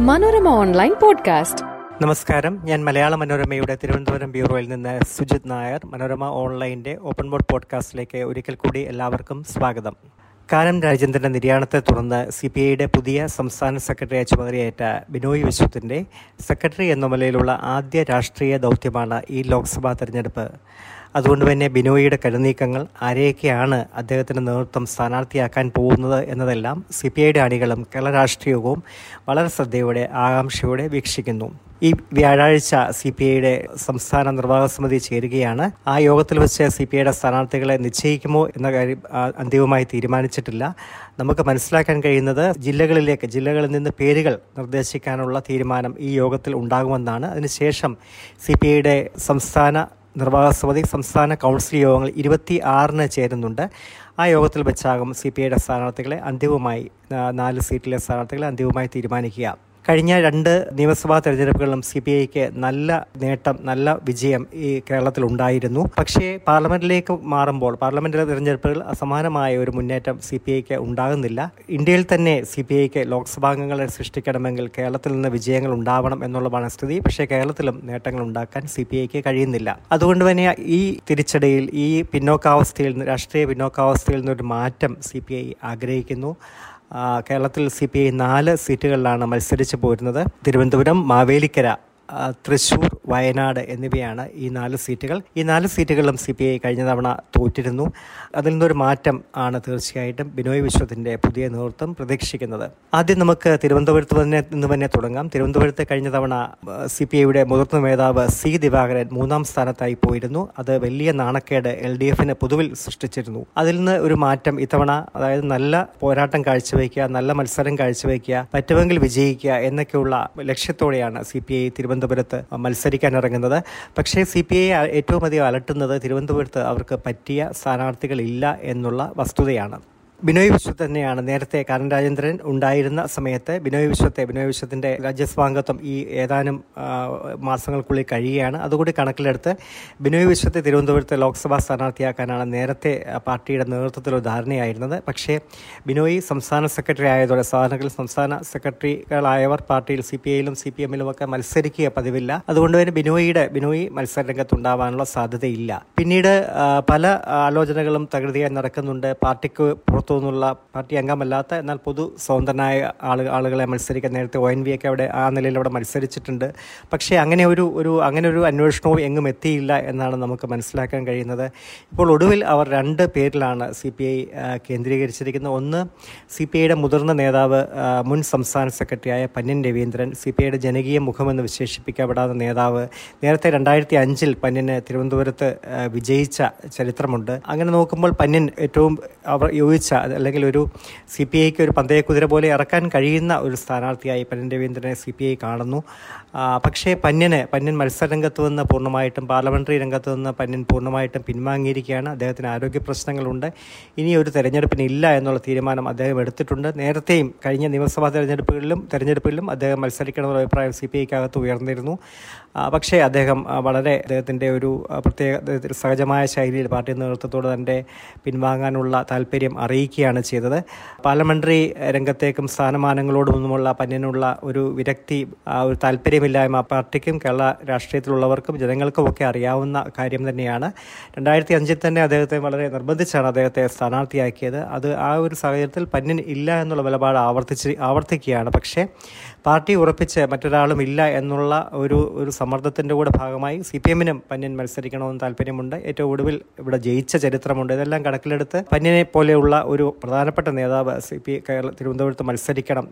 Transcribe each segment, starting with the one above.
Manorama online podcast. നമസ്കാരം. ഞാൻ മലയാള മനോരമയുടെ തിരുവനന്തപുരം ബ്യൂറോയിൽ നിന്ന് സുജിത് നായർ. മനോരമ ഓൺലൈന്റെ ഓപ്പൺ ബോർഡ് പോഡ്കാസ്റ്റിലേക്ക് ഒരിക്കൽ കൂടി എല്ലാവർക്കും സ്വാഗതം. കാനം രാജേന്ദ്രന്റെ നിര്യാണത്തെ തുടർന്ന് സി പി ഐയുടെ പുതിയ സംസ്ഥാന സെക്രട്ടറിയായി ചുമതലയേറ്റ ബിനോയ് വിശ്വത്തിന്റെ സെക്രട്ടറി എന്ന നിലയിലുള്ള ആദ്യ രാഷ്ട്രീയ ദൗത്യമാണ് ഈ ലോക്സഭാ തെരഞ്ഞെടുപ്പ്. അതുകൊണ്ട് തന്നെ ബിനോയിയുടെ കരുനീക്കങ്ങൾ ആരെയൊക്കെയാണ് അദ്ദേഹത്തിന്റെ നേതൃത്വം സ്ഥാനാർത്ഥിയാക്കാൻ പോകുന്നത് എന്നതെല്ലാം സി പി ഐയുടെ അണികളും കേരള രാഷ്ട്രീയവും വളരെ ശ്രദ്ധയോടെ ആകാംക്ഷയോടെ വീക്ഷിക്കുന്നു. ഈ വ്യാഴാഴ്ച സി പി ഐയുടെ സംസ്ഥാന നിർവാഹക സമിതി ചേരുകയാണ്. ആ യോഗത്തിൽ വെച്ച് സി പി ഐയുടെ സ്ഥാനാർത്ഥികളെ നിശ്ചയിക്കുമോ എന്ന കാര്യം അന്തിമമായി തീരുമാനിച്ചിട്ടില്ല. നമുക്ക് മനസ്സിലാക്കാൻ കഴിയുന്നത് ജില്ലകളിലേക്ക് ജില്ലകളിൽ നിന്ന് പേരുകൾ നിർദ്ദേശിക്കാനുള്ള തീരുമാനം ഈ യോഗത്തിൽ ഉണ്ടാകുമെന്നാണ്. അതിനുശേഷം സി പി ഐയുടെ സംസ്ഥാന നിർവാഹക സമിതി സംസ്ഥാന കൗൺസിൽ യോഗങ്ങൾ ഇരുപത്തി ആറിന് ചേരുന്നുണ്ട്. ആ യോഗത്തിൽ വെച്ചാകും സി പി ഐയുടെ സ്ഥാനാർത്ഥികളെ അന്തിമമായി നാല് സീറ്റിലെ സ്ഥാനാർത്ഥികളെ അന്തിമമായി തീരുമാനിക്കുക. കഴിഞ്ഞ രണ്ട് നിയമസഭാ തെരഞ്ഞെടുപ്പുകളിലും സി പി ഐക്ക് നല്ല നേട്ടം നല്ല വിജയം ഈ കേരളത്തിൽ ഉണ്ടായിരുന്നു പക്ഷേ പാർലമെന്റിലേക്ക് മാറുമ്പോൾ പാർലമെന്റിലെ തെരഞ്ഞെടുപ്പുകൾ അസമാനമായ ഒരു മുന്നേറ്റം സി പി ഐക്ക് ഉണ്ടാകുന്നില്ല. ഇന്ത്യയിൽ തന്നെ സി പി ഐക്ക് ലോക്സഭാംഗങ്ങളെ സൃഷ്ടിക്കണമെങ്കിൽ കേരളത്തിൽ നിന്ന് വിജയങ്ങൾ ഉണ്ടാവണം എന്നുള്ളതാണ് സ്ഥിതി. പക്ഷേ കേരളത്തിലും നേട്ടങ്ങൾ ഉണ്ടാക്കാൻ സി പി ഐക്ക് കഴിയുന്നില്ല. അതുകൊണ്ട് തന്നെ ഈ തിരിച്ചടിയിൽ ഈ പിന്നോക്കാവസ്ഥയിൽ നിന്ന് രാഷ്ട്രീയ പിന്നോക്കാവസ്ഥയിൽ നിന്നൊരു മാറ്റം സി പി ഐ ആഗ്രഹിക്കുന്നു. കേരളത്തിൽ സി പി ഐ നാല് സീറ്റുകളിലാണ് മത്സരിച്ചു പോരുന്നത്. തിരുവനന്തപുരം മാവേലിക്കര തൃശൂർ വയനാട് എന്നിവയാണ് ഈ നാല് സീറ്റുകൾ. ഈ നാല് സീറ്റുകളിലും സി പി ഐ കഴിഞ്ഞ തവണ തോറ്റിരുന്നു. അതിൽ നിന്നൊരു മാറ്റം ആണ് തീർച്ചയായിട്ടും ബിനോയ് വിശ്വത്തിന്റെ പുതിയ നേതൃത്വം പ്രതീക്ഷിക്കുന്നത്. ആദ്യം നമുക്ക് തിരുവനന്തപുരത്ത് തന്നെ നിന്ന് തന്നെ തുടങ്ങാം. തിരുവനന്തപുരത്ത് കഴിഞ്ഞ തവണ സി പി ഐയുടെ മുതിർന്ന നേതാവ് സി ദിവാകരൻ മൂന്നാം സ്ഥാനത്തായി പോയിരുന്നു. അത് വലിയ നാണക്കേട് എൽ ഡി എഫിന് പൊതുവിൽ സൃഷ്ടിച്ചിരുന്നു. അതിൽ നിന്ന് ഒരു മാറ്റം ഇത്തവണ അതായത് നല്ല പോരാട്ടം കാഴ്ചവെക്കുക നല്ല മത്സരം കാഴ്ചവെക്കുക പറ്റുമെങ്കിൽ വിജയിക്കുക എന്നൊക്കെയുള്ള ലക്ഷ്യത്തോടെയാണ് സി പി ഐ തിരുവനന്തപുരത്ത് മത്സരിക്കാൻ ഇറങ്ങുന്നത് പക്ഷേ സി പി ഐ ഏറ്റവും അധികം അലട്ടുന്നത് തിരുവനന്തപുരത്ത് അവർക്ക് പറ്റിയ സ്ഥാനാർത്ഥികളില്ല എന്നുള്ള വസ്തുതയാണ്. ബിനോയ് വിശ്വത്ത് തന്നെയാണ് നേരത്തെ കരൺ രാജേന്ദ്രൻ ഉണ്ടായിരുന്ന സമയത്ത് ബിനോയ് വിശ്വത്തെ ബിനോയ് വിശ്വത്തിന്റെ രാജ്യസഭാംഗത്വം ഈ ഏതാനും മാസങ്ങൾക്കുള്ളിൽ കഴിയുകയാണ്. അതുകൂടി കണക്കിലെടുത്ത് ബിനോയ് വിശ്വത്തെ തിരുവനന്തപുരത്തെ ലോക്സഭാ സ്ഥാനാർത്ഥിയാക്കാനാണ് നേരത്തെ പാർട്ടിയുടെ നേതൃത്വത്തിൽ ധാരണയായിരുന്നത്. പക്ഷേ ബിനോയ് സംസ്ഥാന സെക്രട്ടറി ആയതോടെ സാധാരണ സംസ്ഥാന സെക്രട്ടറികളായവർ പാർട്ടിയിൽ സി പി ഐയിലും സി പി എമ്മിലും ഒക്കെ മത്സരിക്കുക പതിവില്ല. അതുകൊണ്ട് തന്നെ ബിനോയിയുടെ ബിനോയ് മത്സരരംഗത്തുണ്ടാവാനുള്ള സാധ്യതയില്ല. പിന്നീട് പല ആലോചനകളും തകൃതിയായി നടക്കുന്നുണ്ട്. പാർട്ടിക്ക് പുറത്തു നിന്നുള്ള പാർട്ടി അംഗമല്ലാത്ത എന്നാൽ പൊതു സ്വതന്ത്രനായ ആളു ആളുകളെ മത്സരിക്കാൻ നേരത്തെ ഒ എൻ വി ഒക്കെ അവിടെ ആ നിലയിൽ അവിടെ മത്സരിച്ചിട്ടുണ്ട്. പക്ഷേ അങ്ങനെ ഒരു ഒരു അങ്ങനെ ഒരു അന്വേഷണവും എങ്ങും എത്തിയില്ല എന്നാണ് നമുക്ക് മനസ്സിലാക്കാൻ കഴിയുന്നത്. ഇപ്പോൾ ഒടുവിൽ അവർ രണ്ട് പേരിലാണ് സി പി ഐ കേന്ദ്രീകരിച്ചിരിക്കുന്നത്. ഒന്ന് സി പി ഐയുടെ മുതിർന്ന നേതാവ് മുൻ സംസ്ഥാന സെക്രട്ടറിയായ പന്യൻ രവീന്ദ്രൻ സി പി ഐയുടെ ജനകീയ മുഖമെന്ന് വിശേഷിപ്പിക്കപ്പെടാത്ത നേതാവ്. നേരത്തെ രണ്ടായിരത്തി അഞ്ചിൽ പന്യന് തിരുവനന്തപുരത്ത് വിജയിച്ച ചരിത്രമുണ്ട്. അങ്ങനെ നോക്കുമ്പോൾ പന്യൻ ഏറ്റവും അവർ യോജിച്ച അല്ലെങ്കിൽ ഒരു സി പി ഐക്ക് ഒരു പന്തയക്കുതിര പോലെ ഇറക്കാൻ കഴിയുന്ന ഒരു സ്ഥാനാർത്ഥിയായി പന്യൻ രവീന്ദ്രനെ സി പി ഐ കാണുന്നു. പക്ഷേ പന്യന് പന്യൻ മത്സരരംഗത്ത് നിന്ന് പൂർണമായിട്ടും പാർലമെന്ററി രംഗത്ത് നിന്ന് പന്യൻ പൂർണമായിട്ടും പിൻവാങ്ങിയിരിക്കുകയാണ്. അദ്ദേഹത്തിന് ആരോഗ്യ പ്രശ്നങ്ങളുണ്ട്. ഇനി ഒരു തെരഞ്ഞെടുപ്പിന് ഇല്ല എന്നുള്ള തീരുമാനം അദ്ദേഹം എടുത്തിട്ടുണ്ട്. നേരത്തെയും കഴിഞ്ഞ നിയമസഭാ തെരഞ്ഞെടുപ്പുകളിലും തെരഞ്ഞെടുപ്പുകളിലും അദ്ദേഹം മത്സരിക്കണമെന്ന അഭിപ്രായം സി പി ഐക്കകത്ത് ഉയർന്നിരുന്നു. പക്ഷേ അദ്ദേഹം വളരെ അദ്ദേഹത്തിന്റെ ഒരു പ്രത്യേക സഹജമായ ശൈലിയിൽ പാർട്ടി നേതൃത്വത്തോട് തന്റെ പിൻവാങ്ങാനുള്ള താല്പര്യം അറിയിക്കുകയാണ് ചെയ്തത്. പാർലമെന്ററി രംഗത്തേക്കും സ്ഥാനമാനങ്ങളോടുമൊന്നുമുള്ള പന്യനുള്ള ഒരു വിരക്തി ഒരു താല്പര്യമില്ലായ്മ പാർട്ടിക്കും കേരള രാഷ്ട്രീയത്തിലുള്ളവർക്കും ജനങ്ങൾക്കും ഒക്കെ അറിയാവുന്ന കാര്യം തന്നെയാണ്. രണ്ടായിരത്തി അഞ്ചിൽ തന്നെ അദ്ദേഹത്തെ വളരെ നിർബന്ധിച്ചാണ് അദ്ദേഹത്തെ സ്ഥാനാർത്ഥിയാക്കിയത്. അത് ആ ഒരു സാഹചര്യത്തിൽ പന്യൻ ഇല്ല എന്നുള്ള നിലപാട് ആവർത്തിച്ച് ആവർത്തിക്കുകയാണ്. പക്ഷേ പാർട്ടി ഉറപ്പിച്ച് മറ്റൊരാളും ഇല്ല എന്നുള്ള ഒരു ഒരു സമ്മർദ്ദത്തിന്റെ കൂടെ ഭാഗമായി സി പി എമ്മിനും പന്യൻ മത്സരിക്കണമെന്ന് താല്പര്യമുണ്ട്. ഏറ്റവും ഒടുവിൽ ഇവിടെ ജയിച്ച ചരിത്രമുണ്ട്. ഇതെല്ലാം കണക്കിലെടുത്ത് പന്യനെ പോലെയുള്ള ഒരു പ്രധാനപ്പെട്ട നേതാവ് സി പി കേരള തിരുവനന്തപുരത്ത് മത്സരിക്കണം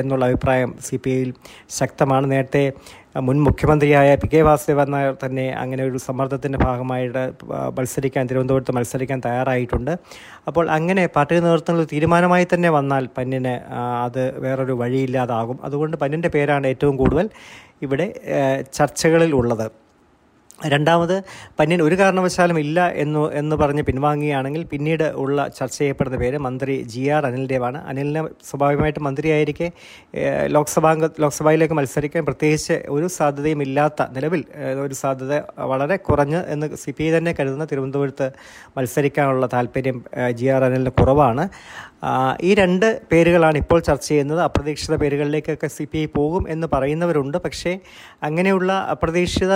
എന്നുള്ള അഭിപ്രായം സി പി ഐയിൽ ശക്തമാണ്. നേരത്തെ മുൻ മുഖ്യമന്ത്രിയായ പി കെ വാസുദേവൻ നായർ തന്നെ അങ്ങനെ ഒരു സമ്മർദ്ദത്തിന്റെ ഭാഗമായിട്ട് മത്സരിക്കാൻ തിരുവനന്തപുരത്ത് മത്സരിക്കാൻ തയ്യാറായിട്ടുണ്ട്. അപ്പോൾ അങ്ങനെ പാർട്ടി നേതൃത്വങ്ങൾ തീരുമാനമായി തന്നെ വന്നാൽ പന്നിന് അത് വേറൊരു വഴിയില്ലാതാകും. അതുകൊണ്ട് പന്നിന്റെ പേരാണ് ഏറ്റവും കൂടുതൽ ഇവിടെ ചർച്ചകളിൽ ഉള്ളത്. രണ്ടാമത് പന്യൻ ഒരു കാരണവശാലും ഇല്ല എന്ന് എന്ന് പറഞ്ഞ് പിൻവാങ്ങുകയാണെങ്കിൽ പിന്നീട് ഉള്ള ചർച്ച ചെയ്യപ്പെടുന്ന പേര് മന്ത്രി ജി ആർ അനിൽദേവാണ്. അനിലിനെ സ്വാഭാവികമായിട്ട് മന്ത്രിയായിരിക്കെ ഏഹ്, ലോക്സഭാംഗ ലോക്സഭയിലേക്ക് മത്സരിക്കാൻ പ്രത്യേകിച്ച് ഒരു സാധ്യതയും ഇല്ലാത്ത നിലവിൽ ഒരു സാധ്യത വളരെ കുറഞ്ഞ് എന്ന് സി പി ഐ തന്നെ കരുതുന്ന തിരുവനന്തപുരത്ത് മത്സരിക്കാനുള്ള താല്പര്യം ജി ആർ അനിലിന് കുറവാണ്. ഈ രണ്ട് പേരുകളാണ് ഇപ്പോൾ ചർച്ച ചെയ്യുന്നത്. അപ്രതീക്ഷിത പേരുകളിലേക്കൊക്കെ സി പി ഐ പോകും എന്ന് പറയുന്നവരുണ്ട്. പക്ഷേ അങ്ങനെയുള്ള അപ്രതീക്ഷിത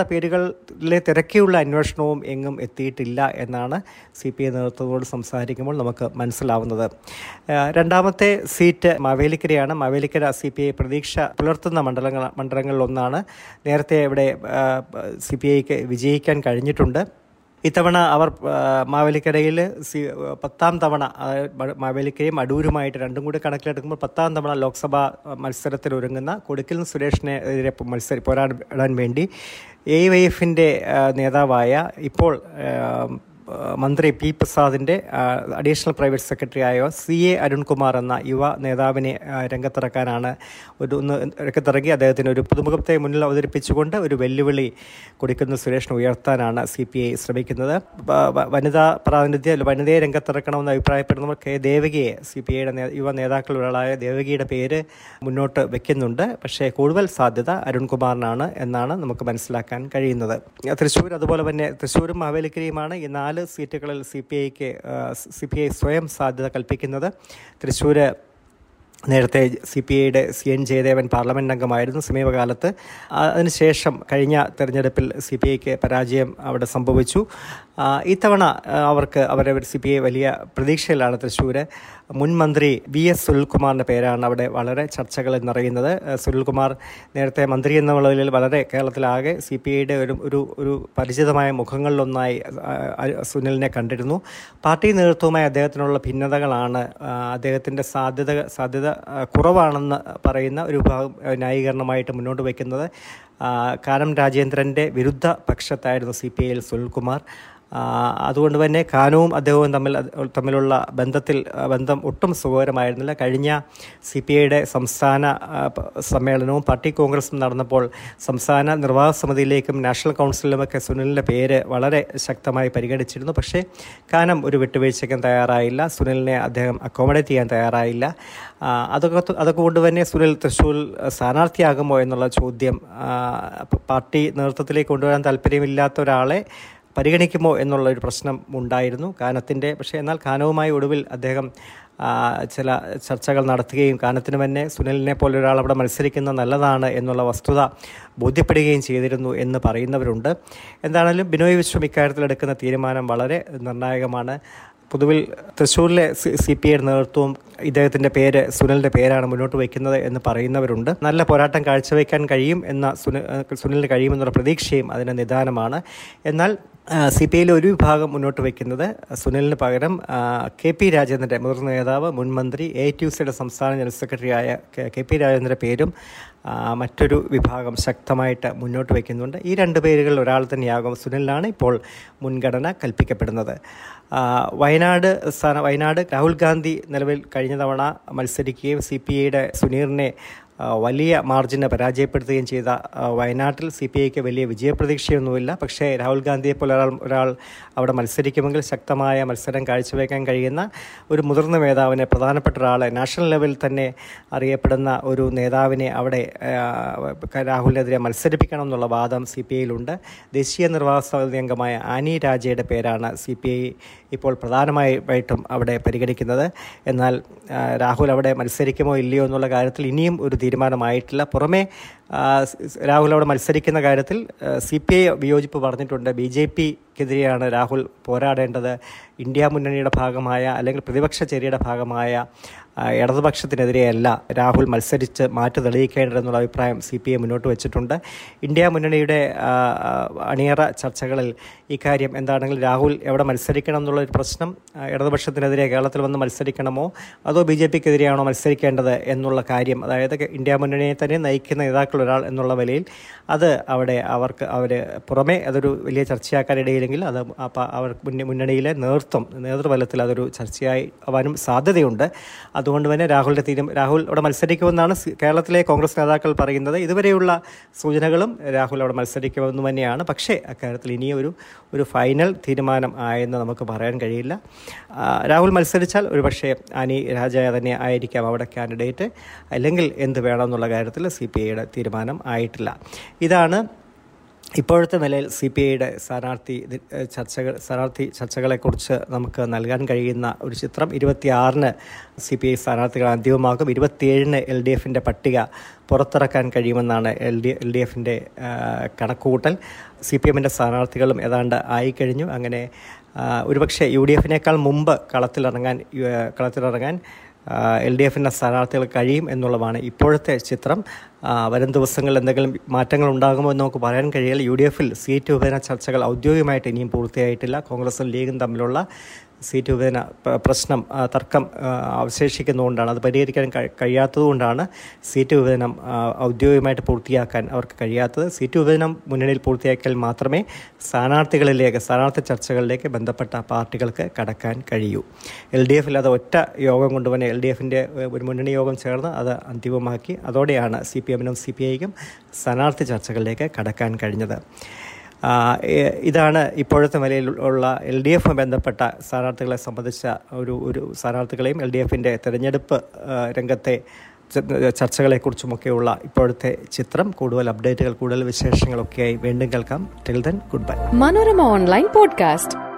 പേരുകളിലെ തിരക്കിയുള്ള അന്വേഷണവും എങ്ങും എത്തിയിട്ടില്ല എന്നാണ് സി പി ഐ നേതൃത്വത്തോട് സംസാരിക്കുമ്പോൾ നമുക്ക് മനസ്സിലാവുന്നത്. രണ്ടാമത്തെ സീറ്റ് മാവേലിക്കരയാണ്. മാവേലിക്കര സി പി ഐ പ്രതീക്ഷ പുലർത്തുന്ന മണ്ഡലങ്ങൾ മണ്ഡലങ്ങളിലൊന്നാണ്. നേരത്തെ ഇവിടെ സി പി ഐക്ക് വിജയിക്കാൻ കഴിഞ്ഞിട്ടുണ്ട്. ഇത്തവണ അവർ മാവേലിക്കരയിൽ സി പത്താം തവണ മാവേലിക്കരയും അടൂരുമായിട്ട് രണ്ടും കൂടി കണക്കിലെടുക്കുമ്പോൾ പത്താം തവണ ലോക്സഭാ മത്സരത്തിൽ ഒരുങ്ങുന്ന കൊടുക്കൽ സുരേഷിനെതിരെ മത്സരി പോരാടാൻ വേണ്ടി എ വൈ എഫിന്റെ നേതാവായ ഇപ്പോൾ മന്ത്രി പി പ്രസാദിന്റെ അഡീഷണൽ പ്രൈവറ്റ് സെക്രട്ടറി ആയ സി എ അരുൺകുമാർ എന്ന യുവ നേതാവിനെ രംഗത്തിറക്കാനാണ് ഒരു ഒന്ന് രംഗത്തിറങ്ങി. അദ്ദേഹത്തിന് ഒരു പുതുമുഖത്തെ മുന്നിൽ അവതരിപ്പിച്ചുകൊണ്ട് ഒരു വെല്ലുവിളി കൊടുക്കുന്ന സുരേഷിനെ ഉയർത്താനാണ് സി പി ഐ ശ്രമിക്കുന്നത്. വനിതാ പ്രാതിനിധ്യം വനിതയെ രംഗത്തിറക്കണമെന്ന് അഭിപ്രായപ്പെടുന്നവർ കെ. ദേവകിയെ സി പി ഐയുടെ യുവ നേതാക്കളിൽ ഒരാളായ ദേവകിയുടെ പേര് മുന്നോട്ട് വെക്കുന്നുണ്ട്. പക്ഷേ കൂടുതൽ സാധ്യത അരുൺകുമാറിനാണ് എന്നാണ് നമുക്ക് മനസ്സിലാക്കാൻ കഴിയുന്നത്. തൃശ്ശൂർ അതുപോലെ തന്നെ തൃശ്ശൂരും മാവേലിക്കരയുമാണ് ഈ നാല് സീറ്റുകളിൽ സി പി ഐക്ക് സി പി ഐ സ്വയം സാധ്യത കൽപ്പിക്കുന്നത് തൃശ്ശൂർ നേരത്തെ സി പി ഐയുടെ സി എൻ ജയദേവൻ പാർലമെന്റ് അംഗമായിരുന്നു. സമീപകാലത്ത്. അതിനുശേഷം കഴിഞ്ഞ തെരഞ്ഞെടുപ്പിൽ സി പി ഐക്ക് പരാജയം അവിടെ സംഭവിച്ചു. ഇത്തവണ അവർക്ക് അവരെ സി പി ഐ വലിയ പ്രതീക്ഷയിലാണ് തൃശ്ശൂർ മുൻ മന്ത്രി വി എസ് സുനിൽകുമാറിന്റെ പേരാണ് അവിടെ വളരെ ചർച്ചകൾ എന്നറിയുന്നത്. സുനിൽകുമാർ നേരത്തെ മന്ത്രി എന്ന വളരെ കേരളത്തിലാകെ സി പി ഐയുടെ ഒരു ഒരു ഒരു പരിചിതമായ മുഖങ്ങളിലൊന്നായി സുനിലിനെ കണ്ടിരുന്നു. പാർട്ടി നേതൃത്വവുമായി അദ്ദേഹത്തിനുള്ള ഭിന്നതകളാണ് അദ്ദേഹത്തിന്റെ സാധ്യത സാധ്യത കുറവാണെന്ന് പറയുന്ന ഒരു വിഭാഗം ന്യായീകരണമായിട്ട് മുന്നോട്ട് വയ്ക്കുന്നത്. കാനം രാജേന്ദ്രന്റെ വിരുദ്ധ പക്ഷത്തായിരുന്നു സി പി ഐയിൽ സുനിൽകുമാർ. അതുകൊണ്ട് തന്നെ കാനവും അദ്ദേഹവും തമ്മിൽ തമ്മിലുള്ള ബന്ധത്തിൽ ബന്ധം ഒട്ടും സുഖകരമായിരുന്നില്ല. കഴിഞ്ഞ സി പി ഐയുടെ സംസ്ഥാന സമ്മേളനവും പാർട്ടി കോൺഗ്രസും നടന്നപ്പോൾ സംസ്ഥാന നിർവാഹക സമിതിയിലേക്കും നാഷണൽ കൗൺസിലുമൊക്കെ സുനിലിന്റെ പേര് വളരെ ശക്തമായി പരിഗണിച്ചിരുന്നു. പക്ഷേ കാനം ഒരു വിട്ടുവീഴ്ചയ്ക്കും തയ്യാറായില്ല. സുനിലിനെ അദ്ദേഹം അക്കോമഡേറ്റ് ചെയ്യാൻ തയ്യാറായില്ല. അതൊക്കെ അതൊക്കെ കൊണ്ട് തന്നെ സുനിൽ തൃശ്ശൂർ സ്ഥാനാർത്ഥിയാകുമോ എന്നുള്ള ചോദ്യം പാർട്ടി നേതൃത്വത്തിലേക്ക് കൊണ്ടുവരാൻ താല്പര്യമില്ലാത്ത ഒരാളെ പരിഗണിക്കുമോ എന്നുള്ള ഒരു പ്രശ്നം ഉണ്ടായിരുന്നു. കാനത്തിന്റെ പക്ഷേ എന്നാൽ കാനവുമായി ഒടുവിൽ അദ്ദേഹം ചില ചർച്ചകൾ നടത്തുകയും കാനത്തിന് തന്നെ സുനിലിനെ പോലെ ഒരാൾ അവിടെ മത്സരിക്കുന്നത് നല്ലതാണ് എന്നുള്ള വസ്തുത ബോധ്യപ്പെടുകയും ചെയ്തിരുന്നു എന്ന് പറയുന്നവരുണ്ട്. എന്താണെങ്കിലും ബിനോയ് വിശ്വം ഇക്കാര്യത്തിൽ എടുക്കുന്ന തീരുമാനം വളരെ നിർണായകമാണ്. പൊതുവിൽ തൃശ്ശൂരിലെ സി പി ഐ നേതൃത്വവും ഇദ്ദേഹത്തിന്റെ പേര് സുനിലിന്റെ പേരാണ് മുന്നോട്ട് വയ്ക്കുന്നത് എന്ന് പറയുന്നവരുണ്ട്. നല്ല പോരാട്ടം കാഴ്ചവെക്കാൻ കഴിയും എന്ന സുനിൽ സുനിലിന് കഴിയുമെന്നുള്ള പ്രതീക്ഷയും അതിന് നിദാനമാണ്. എന്നാൽ സി പി ഐയിലെ ഒരു വിഭാഗം മുന്നോട്ട് വയ്ക്കുന്നത് സുനിലിന് പകരം കെ പി രാജേന്ദ്രന്റെ മുതിർന്ന നേതാവ് മുൻ മന്ത്രി എ ടി സിയുടെ സംസ്ഥാന ജനറൽ സെക്രട്ടറിയായ കെ- പി രാജേന്ദ്രന്റെ പേരും മറ്റൊരു വിഭാഗം ശക്തമായിട്ട് മുന്നോട്ട് വയ്ക്കുന്നുണ്ട്. ഈ രണ്ട് പേരുകളിൽ ഒരാൾ തന്നെയാകും സുനിലിനാണ് ഇപ്പോൾ മുൻഗണന കൽപ്പിക്കപ്പെടുന്നത്. വയനാട് സ്ഥാന വയനാട് രാഹുൽ ഗാന്ധി നിലവിൽ കഴിഞ്ഞ തവണ മത്സരിക്കുകയും സി പി ഐയുടെ സുനീറിനെ വലിയ മാർജിനെ പരാജയപ്പെടുത്തുകയും ചെയ്ത വയനാട്ടിൽ സി പി ഐക്ക് വലിയ വിജയപ്രതീക്ഷയൊന്നുമില്ല. പക്ഷേ രാഹുൽ ഗാന്ധിയെ പോലെ ഒരാൾ ഒരാൾ അവിടെ മത്സരിക്കുമെങ്കിൽ ശക്തമായ മത്സരം കാഴ്ചവെക്കാൻ കഴിയുന്ന ഒരു മുതിർന്ന നേതാവിനെ പ്രധാനപ്പെട്ട ഒരാളെ നാഷണൽ ലെവലിൽ തന്നെ അറിയപ്പെടുന്ന ഒരു നേതാവിനെ അവിടെ രാഹുലിനെതിരെ മത്സരിപ്പിക്കണം എന്നുള്ള വാദം സി പി ഐയിലുണ്ട്. ദേശീയ നിർവാഹ സമിതി അംഗമായ ആനി രാജയുടെ പേരാണ് സി പി ഐ ഇപ്പോൾ പ്രധാനമായിട്ടും അവിടെ പരിഗണിക്കുന്നത്. എന്നാൽ രാഹുൽ അവിടെ മത്സരിക്കുമോ ഇല്ലയോ എന്നുള്ള കാര്യത്തിൽ ഇനിയും ഒരു തീരുമാനമായിട്ടില്ല. പുറമെ രാഹുൽ അവിടെ മത്സരിക്കുന്ന കാര്യത്തിൽ സി പി ഐ വിയോജിപ്പ് പറഞ്ഞിട്ടുണ്ട്. ബി ജെ പിക്കെതിരെയാണ് രാഹുൽ പോരാടേണ്ടത്. ഇന്ത്യ മുന്നണിയുടെ ഭാഗമായ അല്ലെങ്കിൽ പ്രതിപക്ഷ ചേരിയുടെ ഭാഗമായ ഇടതുപക്ഷത്തിനെതിരെയല്ല രാഹുൽ മത്സരിച്ച് മാറ്റി തെളിയിക്കേണ്ടതെന്നുള്ള അഭിപ്രായം സി പി ഐ മുന്നോട്ട് വെച്ചിട്ടുണ്ട്. ഇന്ത്യ മുന്നണിയുടെ അണിയറ ചർച്ചകളിൽ ഇക്കാര്യം എന്താണെങ്കിലും രാഹുൽ എവിടെ മത്സരിക്കണം എന്നുള്ളൊരു പ്രശ്നം ഇടതുപക്ഷത്തിനെതിരെ കേരളത്തിൽ വന്ന് മത്സരിക്കണമോ അതോ ബി ജെ പിക്കെതിരെയാണോ മത്സരിക്കേണ്ടത് എന്നുള്ള കാര്യം അതായത് ഇന്ത്യ മുന്നണിയെ തന്നെ നയിക്കുന്ന നേതാക്കൾ ഒരാൾ എന്നുള്ള നിലയിൽ അത് അവിടെ അവർക്ക് അവർ പുറമേ അതൊരു വലിയ ചർച്ചയാക്കാനിടയില്ലെങ്കിൽ അത് അവർ മുന്ന- മുന്നണിയിലെ നേതൃത്വം നേതൃതലത്തിൽ അതൊരു ചർച്ചയായി ആവാനും സാധ്യതയുണ്ട്. അതുകൊണ്ട് അതുകൊണ്ട് തന്നെ രാഹുലിന്റെ തീരും രാഹുൽ അവിടെ മത്സരിക്കുമെന്നാണ് കേരളത്തിലെ കോൺഗ്രസ് നേതാക്കൾ പറയുന്നത്. ഇതുവരെയുള്ള സൂചനകളും രാഹുൽ അവിടെ മത്സരിക്കുമെന്ന് തന്നെയാണ്. പക്ഷേ അക്കാര്യത്തിൽ ഇനിയൊരു ഒരു ഫൈനൽ തീരുമാനം ആയെന്ന് നമുക്ക് പറയാൻ കഴിയില്ല. രാഹുൽ മത്സരിച്ചാൽ ഒരുപക്ഷെ അനി രാജ തന്നെ ആയിരിക്കാം അവിടെ കാൻഡിഡേറ്റ് അല്ലെങ്കിൽ എന്ത് വേണമെന്നുള്ള കാര്യത്തിൽ സി പി ഐയുടെ തീരുമാനം ആയിട്ടില്ല. ഇതാണ് ഇപ്പോഴത്തെ നിലയിൽ സി പി ഐയുടെ സ്ഥാനാർത്ഥി ചർച്ചകൾ സ്ഥാനാർത്ഥി ചർച്ചകളെക്കുറിച്ച് നമുക്ക് നൽകാൻ കഴിയുന്ന ഒരു ചിത്രം. ഇരുപത്തിയാറിന് സി പി ഐ സ്ഥാനാർത്ഥികൾ അന്തിമമാകും. ഇരുപത്തിയേഴിന് എൽ ഡി എഫിന്റെ പട്ടിക പുറത്തിറക്കാൻ കഴിയുമെന്നാണ് എൽ ഡി എൽ ഡി എഫിന്റെ കണക്കുകൂട്ടൽ. സി പി എമ്മിന്റെ സ്ഥാനാർത്ഥികളും ഏതാണ്ട് ആയിക്കഴിഞ്ഞു. അങ്ങനെ ഒരുപക്ഷെ യു ഡി എഫിനേക്കാൾ മുമ്പ് കളത്തിലിറങ്ങാൻ കളത്തിലിറങ്ങാൻ എൽ ഡി എഫിന്റെ സ്ഥാനാർത്ഥികൾ കഴിയും എന്നുള്ളതാണ് ഇപ്പോഴത്തെ ചിത്രം. വരും ദിവസങ്ങളിൽ എന്തെങ്കിലും മാറ്റങ്ങൾ ഉണ്ടാകുമോ എന്ന് നമുക്ക് പറയാൻ കഴിയില്ല. യു ഡി എഫിൽ സീറ്റ് വിഭജന ചർച്ചകൾ ഔദ്യോഗികമായിട്ട് ഇനിയും പൂർത്തിയായിട്ടില്ല. കോൺഗ്രസും ലീഗും തമ്മിലുള്ള സീറ്റ് വിഭജന പ്രശ്നം തർക്കം അവശേഷിക്കുന്നതുകൊണ്ടാണ് അത് പരിഹരിക്കാൻ കഴിയാത്തതുകൊണ്ടാണ് സീറ്റ് വിഭജനം ഔദ്യോഗികമായിട്ട് പൂർത്തിയാക്കാൻ അവർക്ക് കഴിയാത്തത്. സീറ്റ് വിഭജനം മുന്നണിയിൽ പൂർത്തിയാക്കിയാൽ മാത്രമേ സ്ഥാനാർത്ഥികളിലേക്ക് സ്ഥാനാർത്ഥി ചർച്ചകളിലേക്ക് ബന്ധപ്പെട്ട പാർട്ടികൾക്ക് കടക്കാൻ കഴിയൂ. എൽ ഡി എഫിൽ അത് ഒറ്റ യോഗം കൊണ്ടുവന്നെ എൽ ഡി എഫിന്റെ ഒരു മുന്നണി യോഗം ചേർന്ന് അത് അന്തിമമാക്കി അതോടെയാണ് സി പി എമ്മിനും സി പി ഐക്കും സ്ഥാനാർത്ഥി ചർച്ചകളിലേക്ക് കടക്കാൻ കഴിഞ്ഞത്. ഇതാണ് ഇപ്പോഴത്തെ നിലയിൽ ഉള്ള എൽ ഡി എഫ് ബന്ധപ്പെട്ട സ്ഥാനാർത്ഥികളെ സംബന്ധിച്ച ഒരു ഒരു സ്ഥാനാർത്ഥികളെയും എൽ ഡി എഫിന്റെ തെരഞ്ഞെടുപ്പ് രംഗത്തെ ചർച്ചകളെക്കുറിച്ചുമൊക്കെയുള്ള ഇപ്പോഴത്തെ ചിത്രം. കൂടുതൽ അപ്ഡേറ്റുകൾ കൂടുതൽ വിശേഷങ്ങളൊക്കെയായി വീണ്ടും കേൾക്കാം. Till then goodbye Manorama online Podcast.